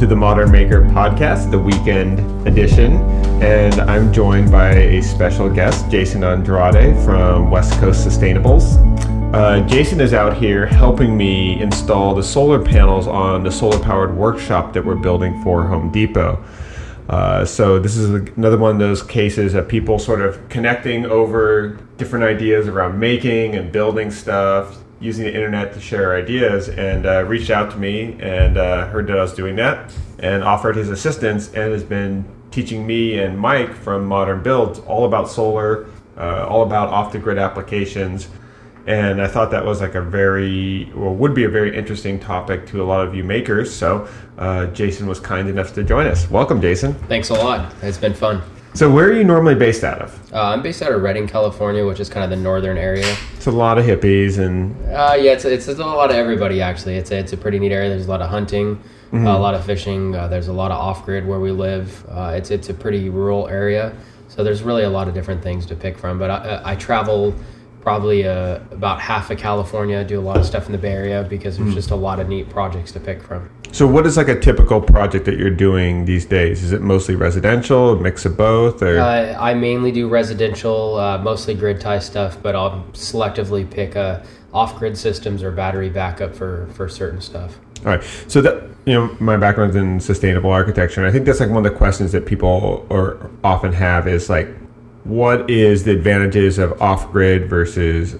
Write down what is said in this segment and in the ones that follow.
to the Modern Maker podcast, the weekend edition. And I'm joined by a special guest, Jason Andrade from West Coast Sustainables. Uh, Jason is out here helping me install the solar panels on the solar powered workshop that we're building for Home Depot. Uh, so this is another one of those cases of people sort of connecting over different ideas around making and building stuff, using the internet to share ideas, and uh, reached out to me and uh, heard that I was doing that, and offered his assistance, and has been teaching me and Mike from Modern Builds all about solar, uh, all about off the grid applications and I thought that was like a very, well, would be a very interesting topic to a lot of you makers. So uh, Jason was kind enough to join us. Welcome, Jason. Thanks a lot. It's been fun. So where are you normally based out of? Uh, I'm based out of Redding, California, which is kind of the northern area. It's a lot of hippies and. Uh, yeah, it's, it's, it's a lot of everybody actually. It's a, it's a pretty neat area. There's a lot of hunting, mm-hmm. uh, a lot of fishing. Uh, there's a lot of off grid where we live. Uh, it's it's a pretty rural area, so there's really a lot of different things to pick from. But I, I travel probably uh, about half of California. Do a lot of stuff in the Bay Area because there's mm. just a lot of neat projects to pick from. So, what is like a typical project that you're doing these days? Is it mostly residential, a mix of both, or? Uh, I mainly do residential, uh, mostly grid tie stuff, but I'll selectively pick uh, off-grid systems or battery backup for for certain stuff. All right. So that you know, my background's in sustainable architecture, and I think that's like one of the questions that people or often have is like, what is the advantages of off grid versus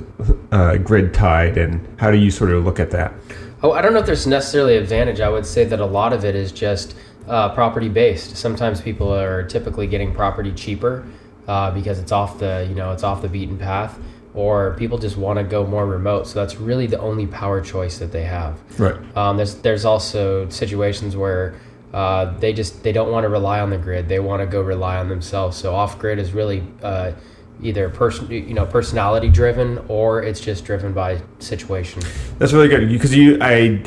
uh, grid tied, and how do you sort of look at that? Oh, I don't know if there's necessarily advantage. I would say that a lot of it is just uh, property based. Sometimes people are typically getting property cheaper uh, because it's off the you know it's off the beaten path, or people just want to go more remote. So that's really the only power choice that they have. Right. Um, there's there's also situations where uh, they just they don't want to rely on the grid. They want to go rely on themselves. So off grid is really uh, either person you know personality driven or it's just driven by situation. That's really good because you I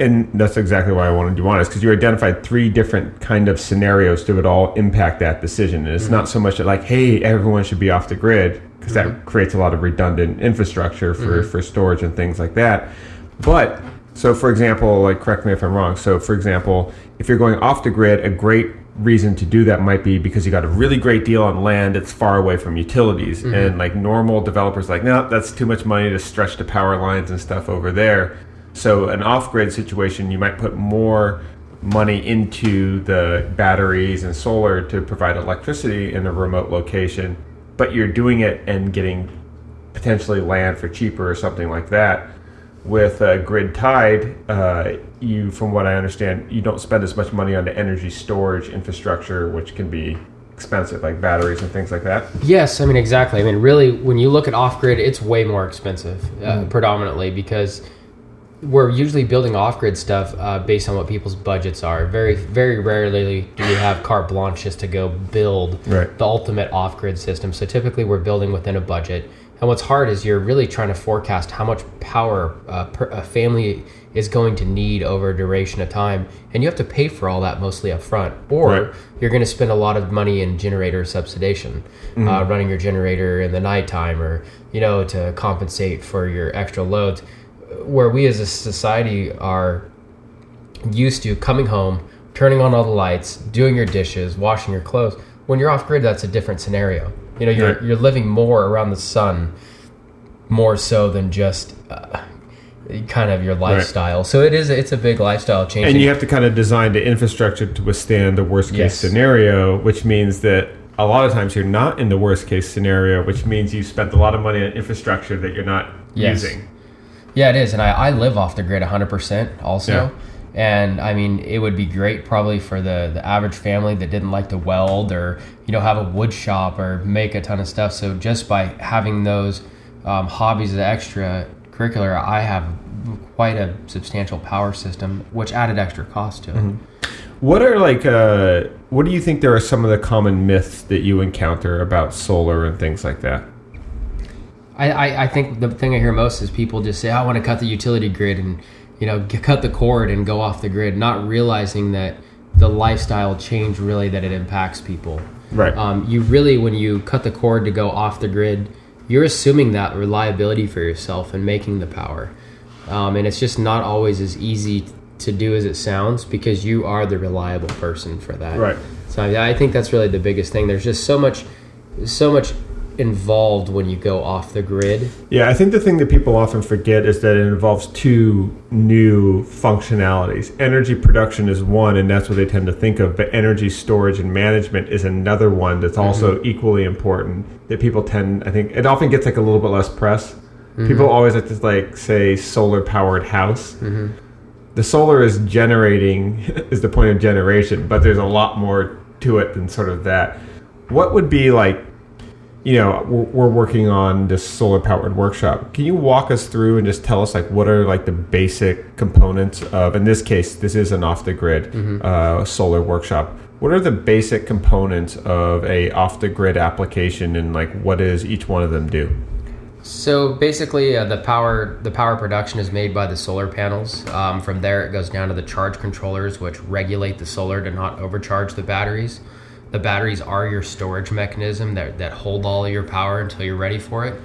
and that's exactly why I wanted you on is because you identified three different kind of scenarios that would all impact that decision. And it's mm-hmm. not so much that like, hey, everyone should be off the grid because mm-hmm. that creates a lot of redundant infrastructure for, mm-hmm. for storage and things like that. But so, for example, like correct me if I'm wrong. So, for example, if you're going off the grid, a great reason to do that might be because you got a really great deal on land that's far away from utilities, mm-hmm. and like normal developers, like no, that's too much money to stretch the power lines and stuff over there. So, an off-grid situation, you might put more money into the batteries and solar to provide electricity in a remote location, but you're doing it and getting potentially land for cheaper or something like that with uh, grid tied, uh, you, from what I understand, you don't spend as much money on the energy storage infrastructure, which can be expensive, like batteries and things like that. Yes, I mean exactly. I mean, really, when you look at off grid, it's way more expensive, uh, mm. predominantly because we're usually building off grid stuff uh, based on what people's budgets are. Very, very rarely do we have carte blanche just to go build right. the ultimate off grid system. So typically, we're building within a budget and what's hard is you're really trying to forecast how much power uh, per, a family is going to need over a duration of time, and you have to pay for all that mostly up front, or right. you're going to spend a lot of money in generator subsidization, mm-hmm. uh, running your generator in the nighttime, or you know to compensate for your extra loads. Where we as a society are used to coming home, turning on all the lights, doing your dishes, washing your clothes. When you're off grid, that's a different scenario you know, you're you're living more around the sun, more so than just. Uh, kind of your lifestyle. Right. So it is it's a big lifestyle change. And you have to kind of design the infrastructure to withstand the worst case yes. scenario, which means that a lot of times you're not in the worst case scenario, which means you spent a lot of money on infrastructure that you're not yes. using. Yeah, it is. And I, I live off the grid 100% also. Yeah. And I mean, it would be great probably for the, the average family that didn't like to weld or, you know, have a wood shop or make a ton of stuff. So just by having those um, hobbies as extra curricular, I have quite a substantial power system, which added extra cost to it. Mm-hmm. What are like, uh, what do you think there are some of the common myths that you encounter about solar and things like that? I, I, I think the thing I hear most is people just say, I want to cut the utility grid and you know, cut the cord and go off the grid, not realizing that the lifestyle change really that it impacts people. Right. Um, you really, when you cut the cord to go off the grid, you're assuming that reliability for yourself and making the power. Um, and it's just not always as easy to do as it sounds because you are the reliable person for that. Right. So I I think that's really the biggest thing. There's just so much, so much involved when you go off the grid. Yeah, I think the thing that people often forget is that it involves two new functionalities. Energy production is one, and that's what they tend to think of, but energy storage and management is another one that's mm-hmm. also equally important. That people tend, I think, it often gets like a little bit less press. Mm-hmm. People always like to like say solar powered house. Mm-hmm. The solar is generating is the point of generation, but there's a lot more to it than sort of that. What would be like you know we're, working on this solar powered workshop can you walk us through and just tell us like what are like the basic components of in this case this is an off the grid uh, solar workshop what are the basic components of a off the grid application and like what does each one of them do So basically, uh, the power the power production is made by the solar panels. Um, from there, it goes down to the charge controllers, which regulate the solar to not overcharge the batteries. The batteries are your storage mechanism that, that hold all your power until you're ready for it.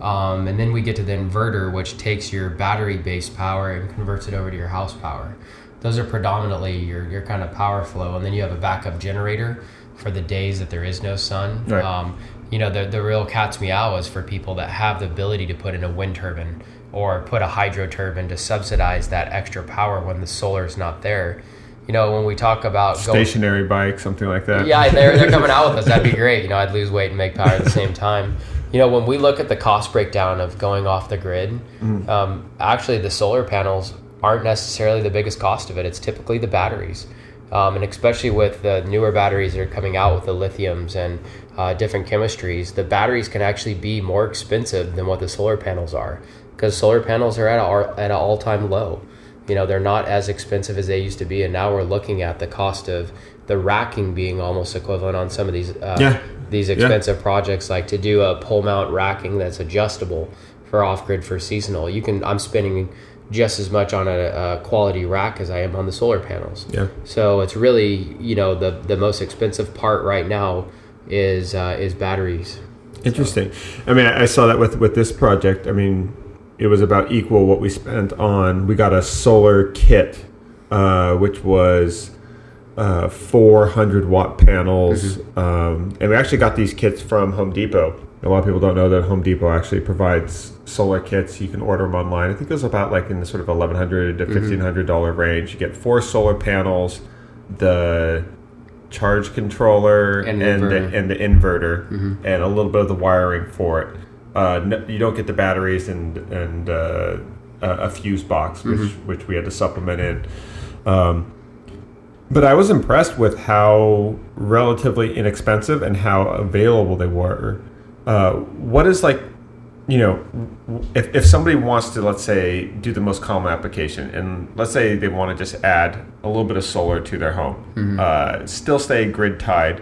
Um, and then we get to the inverter, which takes your battery based power and converts it over to your house power. Those are predominantly your, your kind of power flow. And then you have a backup generator for the days that there is no sun. Right. Um, you know, the, the real cat's meow is for people that have the ability to put in a wind turbine or put a hydro turbine to subsidize that extra power when the solar is not there. You know, when we talk about going, stationary bike something like that yeah, they're, they're coming out with us. That'd be great. You know, I'd lose weight and make power at the same time. You know, when we look at the cost breakdown of going off the grid, um, actually the solar panels aren't necessarily the biggest cost of it. It's typically the batteries. Um, and especially with the newer batteries that are coming out with the lithiums and uh, different chemistries, the batteries can actually be more expensive than what the solar panels are because solar panels are at, a, at an all time low. You know, they're not as expensive as they used to be. And now we're looking at the cost of the racking being almost equivalent on some of these uh, Yeah. these expensive projects like to do a pole mount racking that's adjustable for off grid for seasonal. You can I'm spending just as much on a, a quality rack as I am on the solar panels. Yeah. So it's really you know the the most expensive part right now is uh, is batteries. Interesting. I mean, I I saw that with with this project. I mean, it was about equal what we spent on. We got a solar kit, uh, which was uh, 400 watt panels, um, and we actually got these kits from Home Depot. A lot of people don't know that Home Depot actually provides solar kits. You can order them online. I think it was about like in the sort of 1100 to 1500 dollar range. You get four solar panels, the charge controller, And and, the, and the inverter, and a little bit of the wiring for it. Uh, you don't get the batteries and and uh, a, fuse box, which which we had to supplement in. Um, but I was impressed with how relatively inexpensive and how available they were. Uh, what is like, you know, if, if somebody wants to, let's say, do the most common application, and let's say they want to just add a little bit of solar to their home, uh, still stay grid tied.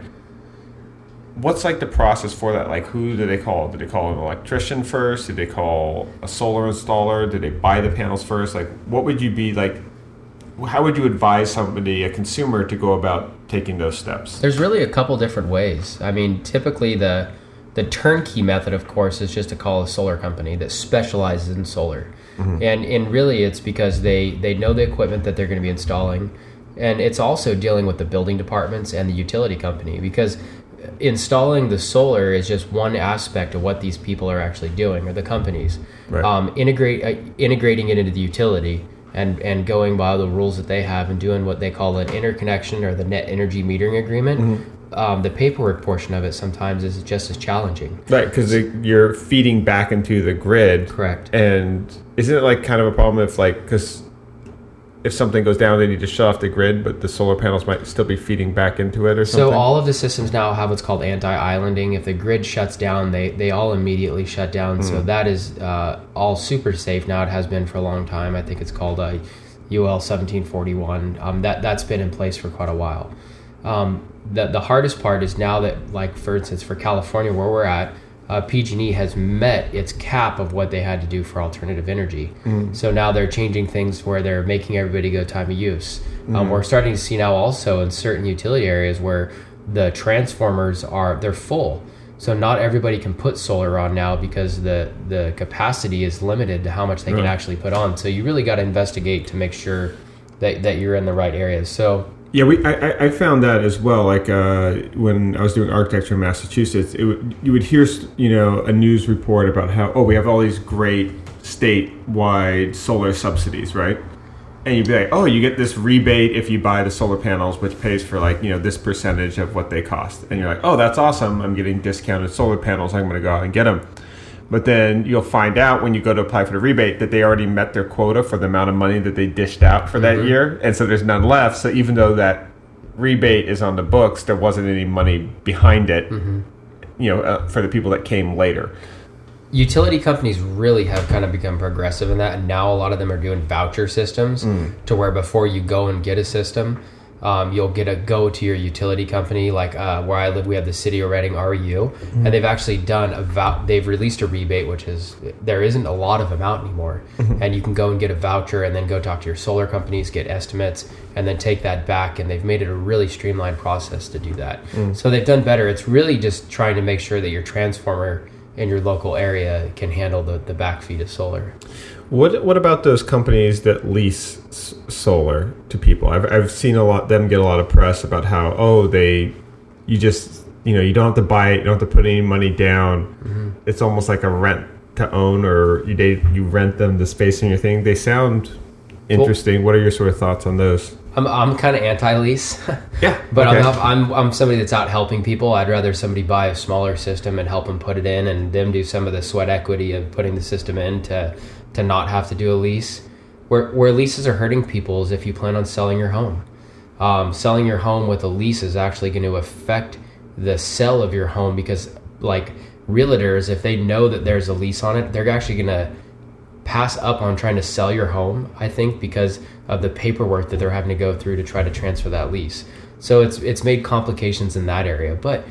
What's like the process for that? Like, who do they call? Do they call an electrician first? Do they call a solar installer? Do they buy the panels first? Like, what would you be like? How would you advise somebody, a consumer, to go about taking those steps? There's really a couple different ways. I mean, typically the the turnkey method, of course, is just to call a solar company that specializes in solar, mm-hmm. and and really it's because they they know the equipment that they're going to be installing, and it's also dealing with the building departments and the utility company because installing the solar is just one aspect of what these people are actually doing or the companies Right. um, integrate uh, integrating it into the utility and and going by the rules that they have and doing what they call an interconnection or the net energy metering agreement um, the paperwork portion of it sometimes is just as challenging Right, because you're feeding back into the grid. Correct. And isn't it like kind of a problem if like because if something goes down, they need to shut off the grid, but the solar panels might still be feeding back into it or something. So all of the systems now have what's called anti-islanding. If the grid shuts down, they they all immediately shut down. So that is uh, all super safe now. It has been for a long time. I think it's called uh, UL 1741. Um, that that's been in place for quite a while. Um, the the hardest part is now that like for instance for California where we're at. Uh, PG&E has met its cap of what they had to do for alternative energy. So now they're changing things where they're making everybody go time of use. Um, we're starting to see now also in certain utility areas where the transformers are they're full so not everybody can put solar on now because the the capacity is limited to how much they can actually put on so you really got to investigate to make sure that, that you're in the right areas. So Yeah, we I, I- found that as well. Like uh, when I was doing architecture in Massachusetts, it you would hear you know a news report about how oh we have all these great statewide solar subsidies, right? And you'd be like, oh, you get this rebate if you buy the solar panels, which pays for like you know this percentage of what they cost. And you're like, oh, that's awesome! I'm getting discounted solar panels. I'm going to go out and get them. But then you'll find out when you go to apply for the rebate that they already met their quota for the amount of money that they dished out for that mm-hmm. year, and so there's none left. So even though that rebate is on the books, there wasn't any money behind it. Mm-hmm. You know, uh, for the people that came later. utility companies really have kind of become progressive in that and now a lot of them are doing voucher systems mm. to where before you go and get a system um, you'll get a go to your utility company like uh, where i live we have the city of Redding ru and they've actually done a vou- they've released a rebate which is there isn't a lot of them out anymore and you can go and get a voucher and then go talk to your solar companies get estimates and then take that back and they've made it a really streamlined process to do that. So they've done better. It's really just trying to make sure that your transformer in your local area can handle the, the back feed of solar. What What about those companies that lease s- solar to people? I've I've seen a lot them get a lot of press about how oh they you just you know you don't have to buy it, you don't have to put any money down. Mm-hmm. It's almost like a rent to own, or you they, you rent them the space in your thing. They sound interesting. what are your sort of thoughts on those? I'm, I'm kind of anti-lease, Yeah, but okay. I'm, not, I'm I'm somebody that's out helping people. I'd rather somebody buy a smaller system and help them put it in, and them do some of the sweat equity of putting the system in to to not have to do a lease. Where where leases are hurting people is if you plan on selling your home. Um, selling your home with a lease is actually going to affect the sell of your home because like realtors, if they know that there's a lease on it, they're actually going to pass up on trying to sell your home, I think, because of the paperwork that they're having to go through to try to transfer that lease. So it's it's made complications in that area. But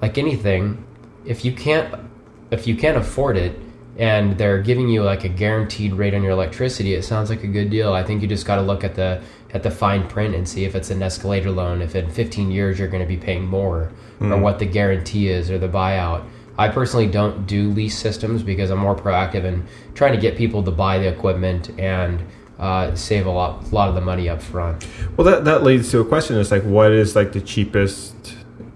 like anything, if you can't if you can't afford it and they're giving you like a guaranteed rate on your electricity, it sounds like a good deal. I think you just got to look at the at the fine print and see if it's an escalator loan, if in 15 years you're going to be paying more, or what the guarantee is or the buyout. I personally don't do lease systems because I'm more proactive in trying to get people to buy the equipment and uh, save a lot, lot of the money up front. Well, that that leads to a question: It's like, what is like the cheapest,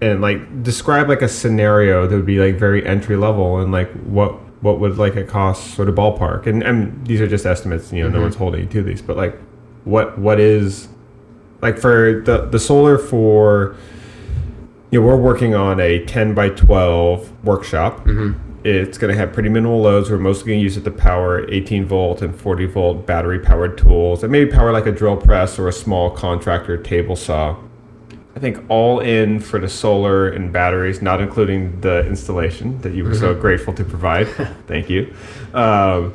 and like describe like a scenario that would be like very entry level, and like what what would like it cost, sort of ballpark, and and these are just estimates. You know, no mm-hmm. one's holding you to these, but like, what what is like for the the solar for. You know, we're working on a 10 by 12 workshop. Mm-hmm. It's going to have pretty minimal loads. We're mostly going to use it to power 18 volt and 40 volt battery powered tools and maybe power like a drill press or a small contractor table saw. I think all in for the solar and batteries, not including the installation that you were so grateful to provide. Thank you. Um,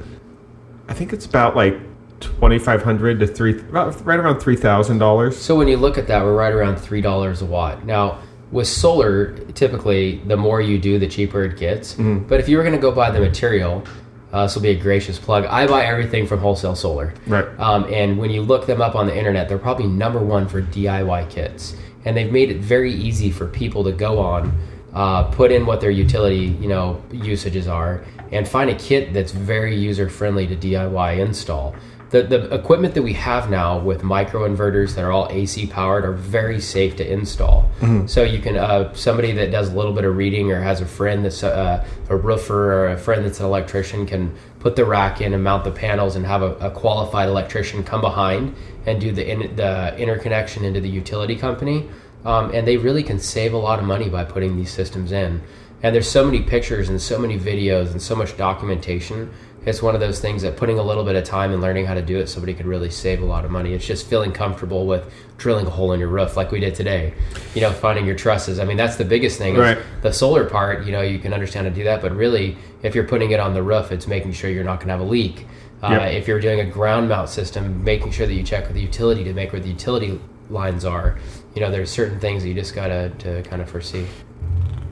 I think it's about like 2500 to three, about right around $3,000. So when you look at that, we're right around three dollars a watt. Now with solar, typically the more you do, the cheaper it gets. But if you were going to go buy the material, uh, this will be a gracious plug. I buy everything from Wholesale Solar. Right. Um, and when you look them up on the internet, they're probably number one for DIY kits, and they've made it very easy for people to go on, uh, put in what their utility you know usages are, and find a kit that's very user friendly to DIY install. The, the equipment that we have now with microinverters that are all AC powered are very safe to install. So you can uh, somebody that does a little bit of reading or has a friend that's a, a roofer or a friend that's an electrician can put the rack in and mount the panels and have a, a qualified electrician come behind and do the in, the interconnection into the utility company. Um, and they really can save a lot of money by putting these systems in. And there's so many pictures and so many videos and so much documentation. It's one of those things that putting a little bit of time and learning how to do it, somebody could really save a lot of money. It's just feeling comfortable with drilling a hole in your roof, like we did today. You know, finding your trusses. I mean, that's the biggest thing. Right. The solar part, you know, you can understand how to do that, but really, if you're putting it on the roof, it's making sure you're not going to have a leak. Uh, Yep. If you're doing a ground mount system, making sure that you check with the utility to make where the utility lines are. You know, there's certain things that you just gotta to kind of foresee.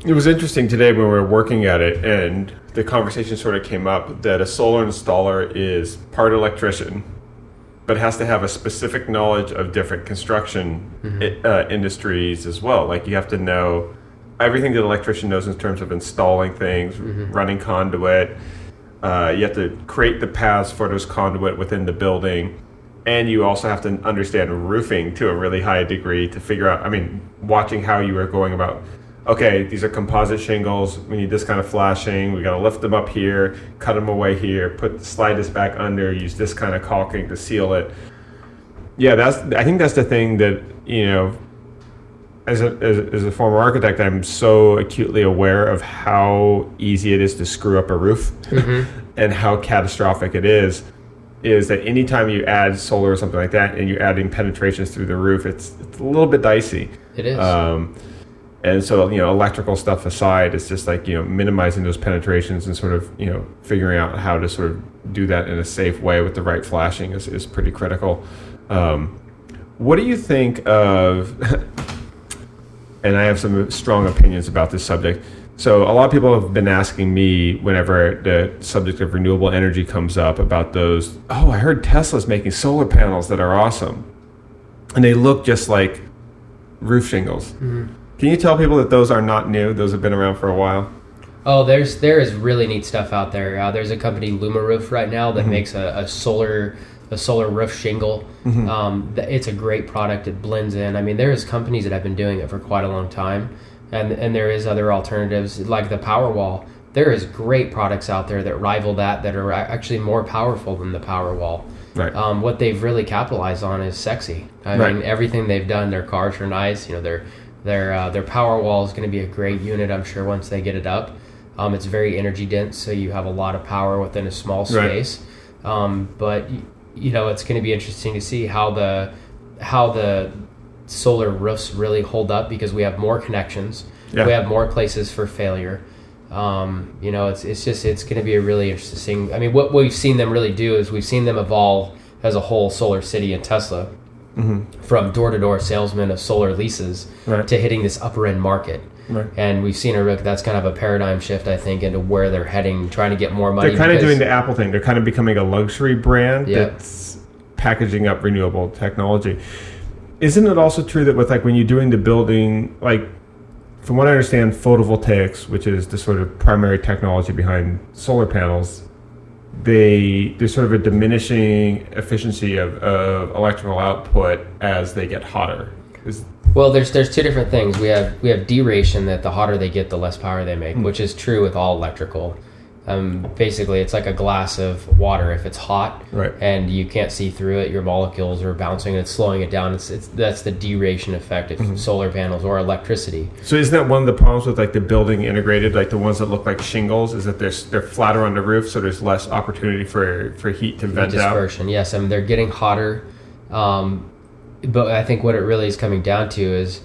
It was interesting today when we were working at it, and the conversation sort of came up that a solar installer is part electrician, but has to have a specific knowledge of different construction i- uh, industries as well. Like you have to know everything that an electrician knows in terms of installing things, running conduit. Uh, you have to create the paths for those conduit within the building. and you also have to understand roofing to a really high degree to figure out. I mean, watching how you are going about. Okay, these are composite shingles. We need this kind of flashing. We got to lift them up here, cut them away here, put slide this back under, use this kind of caulking to seal it. Yeah, that's. I think that's the thing that you know. As a, as, as a former architect, I'm so acutely aware of how easy it is to screw up a roof and how catastrophic it is is that anytime you add solar or something like that and you're adding penetrations through the roof it's, it's a little bit dicey It is. um, and so you know electrical stuff aside it's just like you know minimizing those penetrations and sort of you know figuring out how to sort of do that in a safe way with the right flashing is, is pretty critical um, what do you think of and I have some strong opinions about this subject. So a lot of people have been asking me whenever the subject of renewable energy comes up about those. Oh, I heard Tesla's making solar panels that are awesome, and they look just like roof shingles. Can you tell people that those are not new? Those have been around for a while. Oh, there's there is really neat stuff out there. Uh, there's a company Luma Roof right now that makes a, a solar a solar roof shingle. Um, th- it's a great product. It blends in. I mean, there's companies that have been doing it for quite a long time, and and there is other alternatives like the Powerwall. There is great products out there that rival that that are actually more powerful than the Powerwall. Right. Um, what they've really capitalized on is sexy. I Right. mean, everything they've done, their cars are nice. You know, their their uh, their Powerwall is going to be a great unit. I'm sure once they get it up, um, it's very energy dense, so you have a lot of power within a small Right. space. Um, but you know, it's going to be interesting to see how the how the solar roofs really hold up because we have more connections. Yeah. We have more places for failure. Um, you know, it's it's just it's going to be a really interesting. I mean, what we've seen them really do is we've seen them evolve as a whole Solar City and Tesla Mm-hmm. from door to door salesmen of solar leases Right. to hitting this upper end market. Right. And we've seen a real- that's kind of a paradigm shift, I think, into where they're heading, trying to get more money. They're kind of doing the Apple thing. They're kind of becoming a luxury brand Yep. that's packaging up renewable technology. Isn't it also true that with like when you're doing the building, like from what I understand, photovoltaics, which is the sort of primary technology behind solar panels, they there's sort of a diminishing efficiency of, of electrical output as they get hotter. Is, Well, there's there's two different things. We have we have deration that the hotter they get, the less power they make, hmm. which is true with all electrical. Um, basically, it's like a glass of water. If it's hot Right. and you can't see through it, your molecules are bouncing and it's slowing it down. It's, it's that's the deration effect Mm-hmm. of solar panels or electricity. so isn't that one of the problems with like the building integrated, like the ones that look like shingles, is that they're they're flatter on the roof, so there's less opportunity for for heat to The vent out. dispersion. Yes, I mean they're getting hotter, um, but I think what it really is coming down to is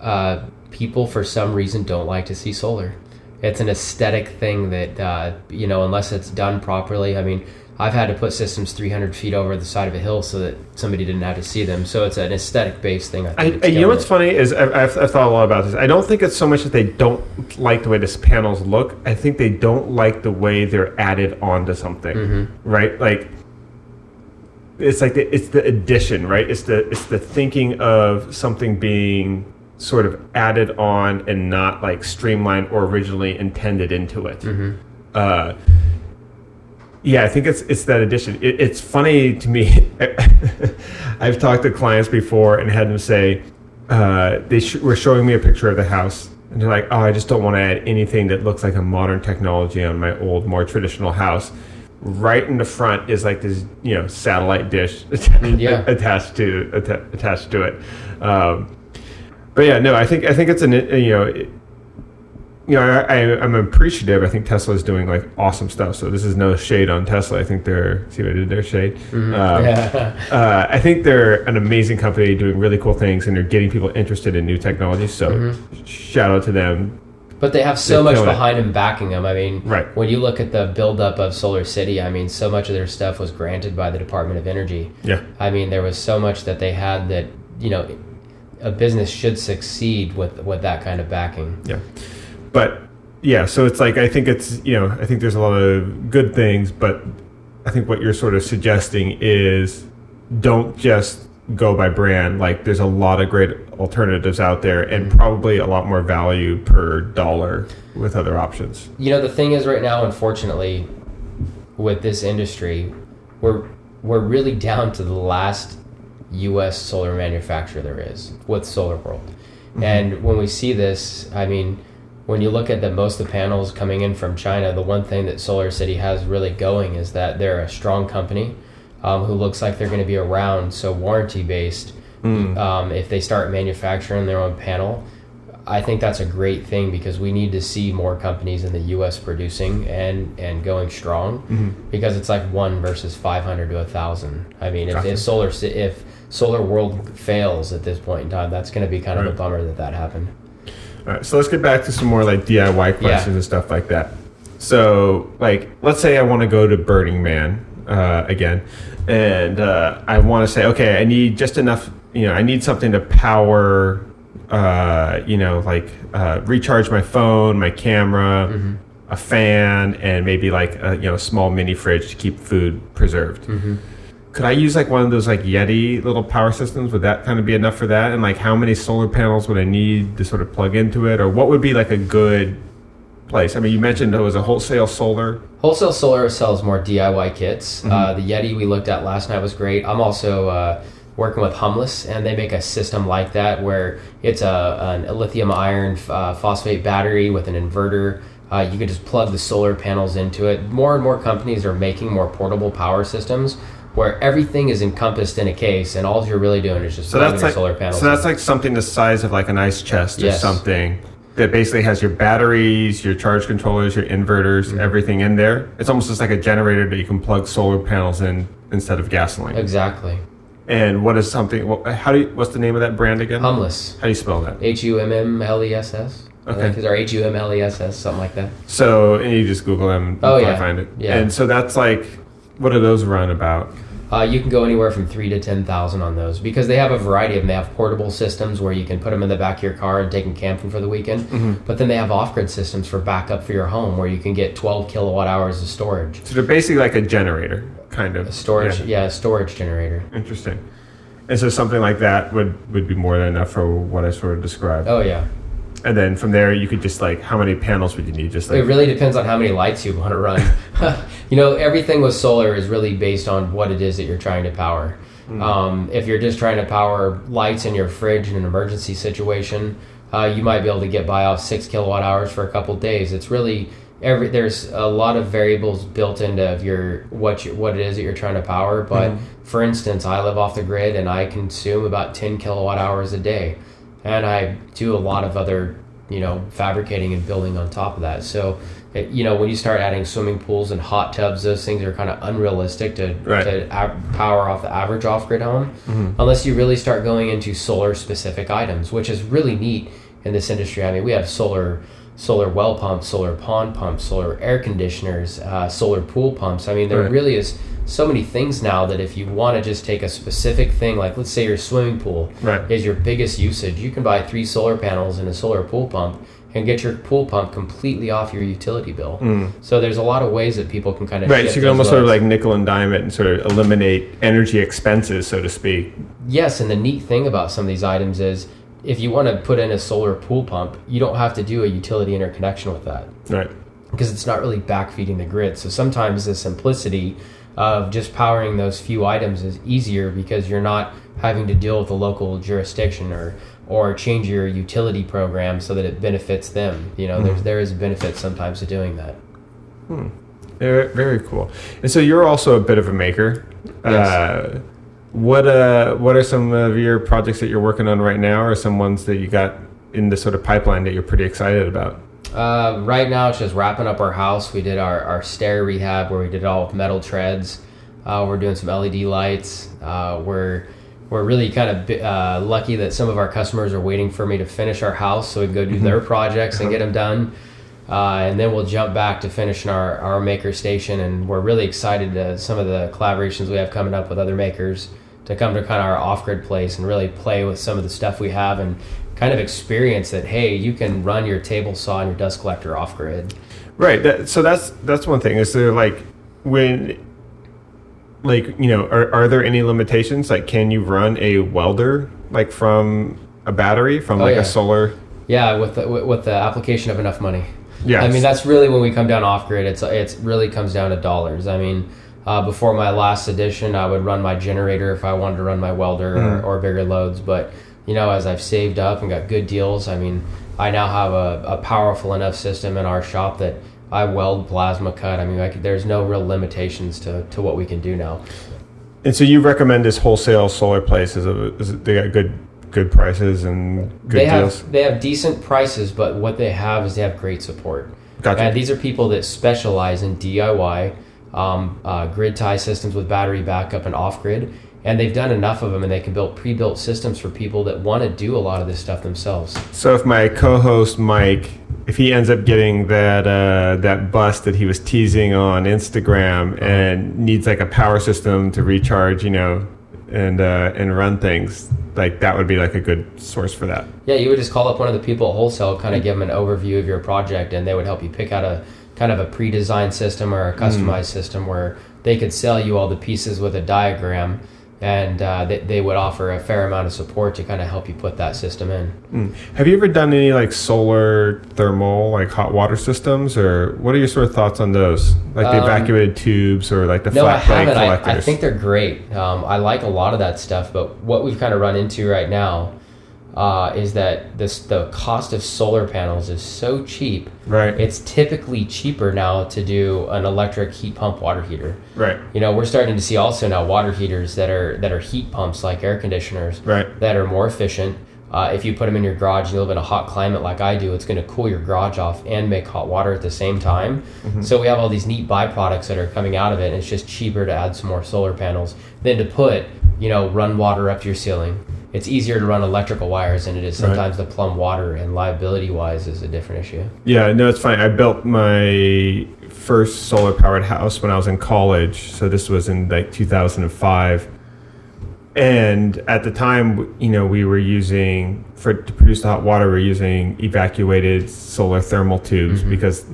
uh, people for some reason don't like to see solar. It's an aesthetic thing that uh, you know unless it's done properly. I mean, I've had to put systems 300 feet over the side of a hill so that somebody didn't have to see them. So it's an aesthetic based thing. I think. I- you know what's funny is I've, I've, I've thought a lot about this. I don't think it's so much that they don't like the way these panels look. I think they don't like the way they're added onto something, Mm-hmm. right? Like it's like the, it's the addition, right? It's the it's the thinking of something being sort of added on and not like streamlined or originally intended into it. Mm-hmm. Uh, yeah, I think it's it's that addition. It, it's funny to me. I've talked to clients before and had them say uh, they sh- were showing me a picture of the house, and they're like, "Oh, I just don't want to add anything that looks like a modern technology on my old, more traditional house." Right in the front is like this, you know, satellite dish Yeah. attached to atta- attached to it. Um, but yeah, no, I think I think it's an you know. It, you know, I, I, I'm appreciative. I think Tesla is doing like awesome stuff. So this is no shade on Tesla. I think they're see what I did there, shade. Um, Yeah. uh, I think they're an amazing company doing really cool things, and they're getting people interested in new technologies. So Mm-hmm. shout out to them. But they have so They're much killing it. behind them backing them. I mean, Right. when you look at the buildup of Solar City, I mean, so much of their stuff was granted by the Department of Energy. Yeah, I mean, there was so much that they had that you know, a business should succeed with with that kind of backing. yeah, but yeah. So it's like I think it's you know I think there's a lot of good things, but I think what you're sort of suggesting is don't just go by brand. Like there's a lot of great alternatives out there, and mm-hmm. probably a lot more value per dollar with other options. You know, the thing is, right now, unfortunately, with this industry, we're we're really down to the last U.S. solar manufacturer there is with Solar World. And when we see this, I mean, when you look at the most of the panels coming in from China, the one thing that Solar City has really going is that they're a strong company um, who looks like they're going to be around. So warranty based, um, if they start manufacturing their own panel, I think that's a great thing because we need to see more companies in the U.S. producing and and going strong because it's like one versus five hundred to a thousand. I mean, if, if solar if Solar World fails at this point in time, that's going to be kind of a bummer that that happened. All right, so let's get back to some more like DIY questions and stuff like that. So, like, let's say I want to go to Burning Man uh, again, and uh, I want to say, okay, I need just enough. You know, I need something to power. Uh, you know, like uh, recharge my phone, my camera, a fan, and maybe like a you know small mini fridge to keep food preserved. Could I use like one of those like Yeti little power systems? Would that kind of be enough for that? And like, how many solar panels would I need to sort of plug into it, or what would be like a good place? I mean, you mentioned it was a wholesale solar. Wholesale Solar sells more DIY kits. Uh, the Yeti we looked at last night was great. I'm also uh, working with Humless, and they make a system like that where it's a, a lithium iron uh, phosphate battery with an inverter. Uh, you can just plug the solar panels into it. More and more companies are making more portable power systems where everything is encompassed in a case, and all you're really doing is just So that's like solar panels. so that's like something the size of like an ice chest or Yes. something that basically has your batteries, your charge controllers, your inverters, Mm-hmm. everything in there. It's almost just like a generator that you can plug solar panels in instead of gasoline. exactly. And what is something? How do you, what's the name of that brand again? Humless. How do you spell that? H U M M L E S S. Okay. Or H U M L E S S, something like that. So and you just Google them and Oh, yeah. find it. Yeah. And so that's like, what do those run about? Uh, you can go anywhere from three to ten thousand on those because they have a variety of them. They have portable systems where you can put them in the back of your car and take them camping for the weekend. Mm-hmm. But then they have off-grid systems for backup for your home where you can get twelve kilowatt hours of storage. So they're basically like a generator, kind of. A storage, Yeah. yeah, a storage generator. Interesting. And so something like that would would be more than enough for what I sort of described. Oh yeah. And then from there, you could just like, how many panels would you need? Just like It really depends on how many lights you want to run. you know, everything with solar is really based on what it is that you're trying to power. Um, if you're just trying to power lights in your fridge in an emergency situation, uh, you might be able to get by off six kilowatt hours for a couple days. It's really every there's a lot of variables built into your what you, what it is that you're trying to power. But for instance, I live off the grid and I consume about 10 kilowatt hours a day, and I do a lot of other you know fabricating and building on top of that. So it, you know when you start adding swimming pools and hot tubs, those things are kind of unrealistic to Right. to power off the average off grid home, mm-hmm. unless you really start going into solar specific items, which is really neat in this industry. I mean, we have solar solar well pumps, solar pond pumps, solar air conditioners, uh, solar pool pumps. I mean, there Right. really is so many things now that if you want to just take a specific thing, like let's say your swimming pool Right. is your biggest usage, you can buy three solar panels and a solar pool pump and get your pool pump completely off your utility bill. So there's a lot of ways that people can kind of right. So you can almost sort of like nickel and dime it and sort of eliminate energy expenses, so to speak. Yes, and the neat thing about some of these items is if you want to put in a solar pool pump, you don't have to do a utility interconnection with that Right. because it's not really backfeeding the grid. So sometimes the simplicity of just powering those few items is easier because you're not having to deal with a local jurisdiction or or change your utility program so that it benefits them. You know, there's there is a benefit sometimes to doing that. Hmm. Very, very cool. And so you're also a bit of a maker. Yes. Uh, what uh, what are some of your projects that you're working on right now, or some ones that you got in the sort of pipeline that you're pretty excited about? Uh, right now, it's just wrapping up our house. We did our, our stair rehab where we did it all with metal treads. Uh, we're doing some LED lights. Uh, we're we're really kind of uh, lucky that some of our customers are waiting for me to finish our house so we can go do their projects and get them done. Uh, and then we'll jump back to finishing our, our maker station. And we're really excited to some of the collaborations we have coming up with other makers to come to kind of our off grid place and really play with some of the stuff we have and kind of experience that, hey, you can run your table saw and your dust collector off grid. Right. That, so that's that's one thing. Is there like when like you know are, are there any limitations? Like can you run a welder like from a battery from Oh, like yeah. a solar? Yeah, with the, with- with the application of enough money. Yes. I mean, that's really when we come down off grid. It's it's really comes down to dollars. I mean, Uh, before my last edition, I would run my generator if I wanted to run my welder Mhm. or, or bigger loads. But you know, as I've saved up and got good deals, I mean, I now have a, a powerful enough system in our shop that I weld plasma cut. I mean, I could, there's no real limitations to, to what we can do now. And so you recommend this wholesale solar place? Is, it, is it, they got good good prices and good they deals? have they have decent prices, but what they have is they have great support. Gotcha. And these are people that specialize in DIY um, uh, grid tie systems with battery backup and off grid. And they've done enough of them, and they can build pre-built systems for people that want to do a lot of this stuff themselves. So if my co-host Mike, if he ends up getting that uh, that bus that he was teasing on Instagram and needs like a power system to recharge, you know, and uh, and run things, like that would be like a good source for that. Yeah, you would just call up one of the people at wholesale, kind of give them an overview of your project, and they would help you pick out a kind of a pre-designed system or a customized system where they could sell you all the pieces with a diagram, and uh, they, they would offer a fair amount of support to kind of help you put that system in. Mm. Have you ever done any like solar thermal, like hot water systems, or what are your sort of thoughts on those? Like the Um, evacuated tubes or like the No, flat plate haven't. I, collectors? I think they're great. Um, I like a lot of that stuff, but what we've kind of run into right now uh, is that this the cost of solar panels is so cheap. right, It's typically cheaper now to do an electric heat pump water heater. right, You know, we're starting to see also now water heaters that are that are heat pumps like air conditioners right. that are more efficient. Uh, if you put them in your garage and you live in a hot climate like I do, it's going to cool your garage off and make hot water at the same time. So we have all these neat byproducts that are coming out of it, and it's just cheaper to add some more solar panels than to put, you know, run water up to your ceiling. It's easier to run electrical wires than it is Right. sometimes to plumb water, and liability wise is a different issue. Yeah, no, it's fine. I built my first solar powered house when I was in college. So this was in like 2005. And at the time, you know, we were using for to produce the hot water, We're using evacuated solar thermal tubes mm-hmm. because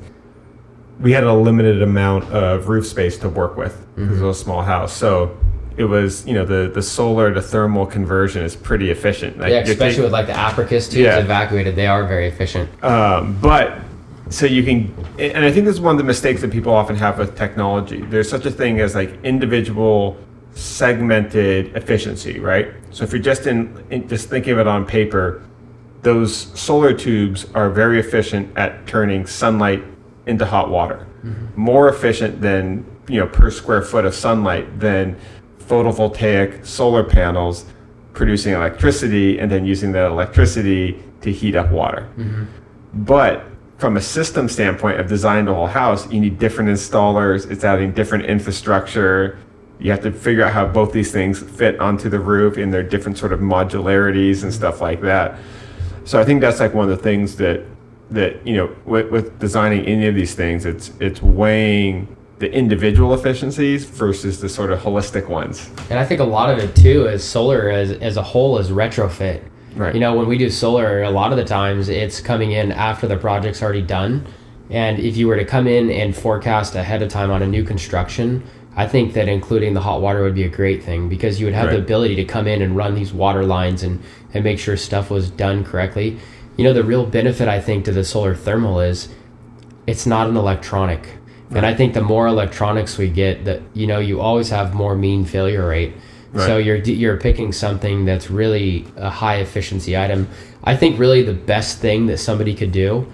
we had a limited amount of roof space to work with because it was a small house. So it was, you know, the the solar to thermal conversion is pretty efficient. Like, yeah, especially taking- with like the Apricus tubes Yeah. evacuated, they are very efficient. um, but so you can, and I think this is one of the mistakes that people often have with technology. There's such a thing as like individual segmented efficiency, right? So if you're just in, in just thinking of it on paper, those solar tubes are very efficient at turning sunlight into hot water. More efficient than you know per square foot of sunlight than photovoltaic solar panels producing electricity and then using that electricity to heat up water. Mm-hmm. But from a system standpoint of designing the whole house, you need different installers. It's adding different infrastructure. You have to figure out how both these things fit onto the roof in their different sort of modularities and stuff like that. So I think that's like one of the things that that you know with, with designing any of these things, it's it's weighing the individual efficiencies versus the sort of holistic ones. And I think a lot of it too is solar as, as a whole is retrofit. Right. You know, when we do solar, a lot of the times it's coming in after the project's already done. And if you were to come in and forecast ahead of time on a new construction, I think that including the hot water would be a great thing because you would have the ability to come in and run these water lines and, and make sure stuff was done correctly. You know, the real benefit I think to the solar thermal is it's not an electronic. And I think the more electronics we get, that you know, you always have more mean failure rate. Right. So you're you're picking something that's really a high efficiency item. I think really the best thing that somebody could do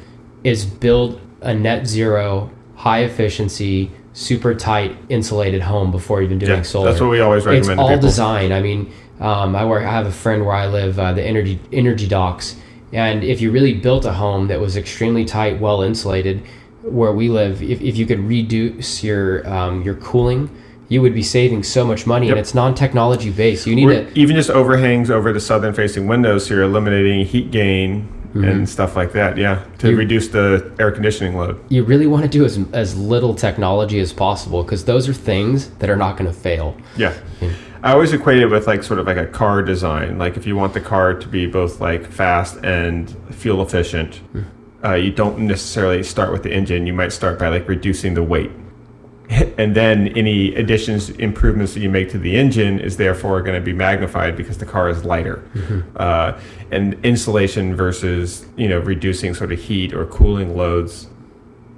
is build a net zero, high efficiency, super tight insulated home before even doing Yeah, solar. that's what we always It's recommend to all people. design. I mean, um, I work. I have a friend where I live, uh, the energy energy docks, and if you really built a home that was extremely tight, well insulated, where we live, if, if you could reduce your um, your cooling, you would be saving so much money, Yep. and it's non technology based. You need We're- to even just overhangs over the southern facing windows, so you're eliminating heat gain and stuff like that. Yeah, to You- reduce the air conditioning load. you really want to do as as little technology as possible because those are things that are not going to fail. Yeah. I always equate it with like sort of like a car design. Like if you want the car to be both like fast and fuel efficient, uh, you don't necessarily start with the engine. You might start by like reducing the weight. And then any additions, improvements that you make to the engine is therefore going to be magnified because the car is lighter. Uh, and insulation versus you know reducing sort of heat or cooling loads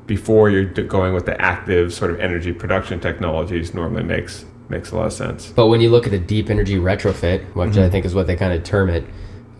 before you're going with the active sort of energy production technologies normally makes makes a lot of sense. But when you look at the deep energy retrofit, which I think is what they kind of term it,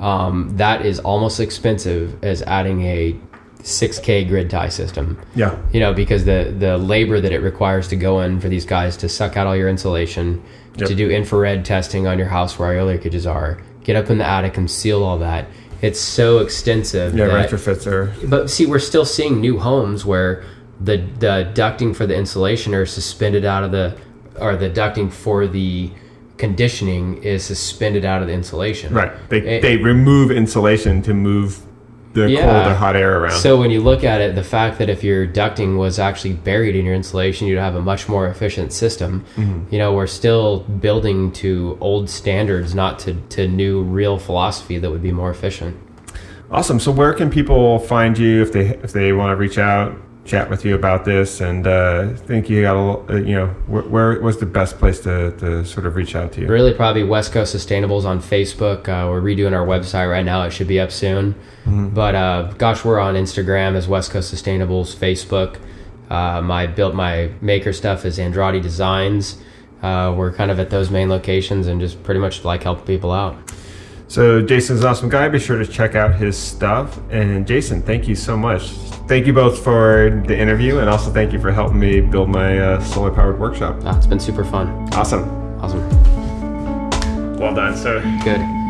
um, that is almost expensive as adding a 6K grid tie system. Yeah. You know, because the the labor that it requires to go in for these guys to suck out all your insulation, Yep. to do infrared testing on your house where all your leakages are, get up in the attic and seal all that. It's so extensive. Yeah, that- retrofits are but see, we're still seeing new homes where the the ducting for the insulation are suspended out of the, or the ducting for the conditioning is suspended out of the insulation. right. They Eh, they remove insulation to move the Yeah. cold or hot air around. So when you look at it, the fact that if your ducting was actually buried in your insulation, you'd have a much more efficient system. Mm-hmm. You know, we're still building to old standards, not to, to new real philosophy that would be more efficient. Awesome. So where can people find you if they if they want to reach out, chat with you about this? And uh, think you got a little, uh, you know where, where was the best place to, to sort of reach out to you? Really, probably West Coast Sustainables on Facebook. Uh, we're redoing our website right now. It should be up soon. But uh, gosh, we're on Instagram as West Coast Sustainables, Facebook. Uh, my built my maker stuff is Andrade Designs. Uh, we're kind of at those main locations and just pretty much like help people out. So Jason's an awesome guy. Be sure to check out his stuff. And Jason, thank you so much. Thank you both for the interview, and also thank you for helping me build my uh, solar powered workshop. Ah, it's been super fun. Awesome. Awesome. Well done, sir. Good.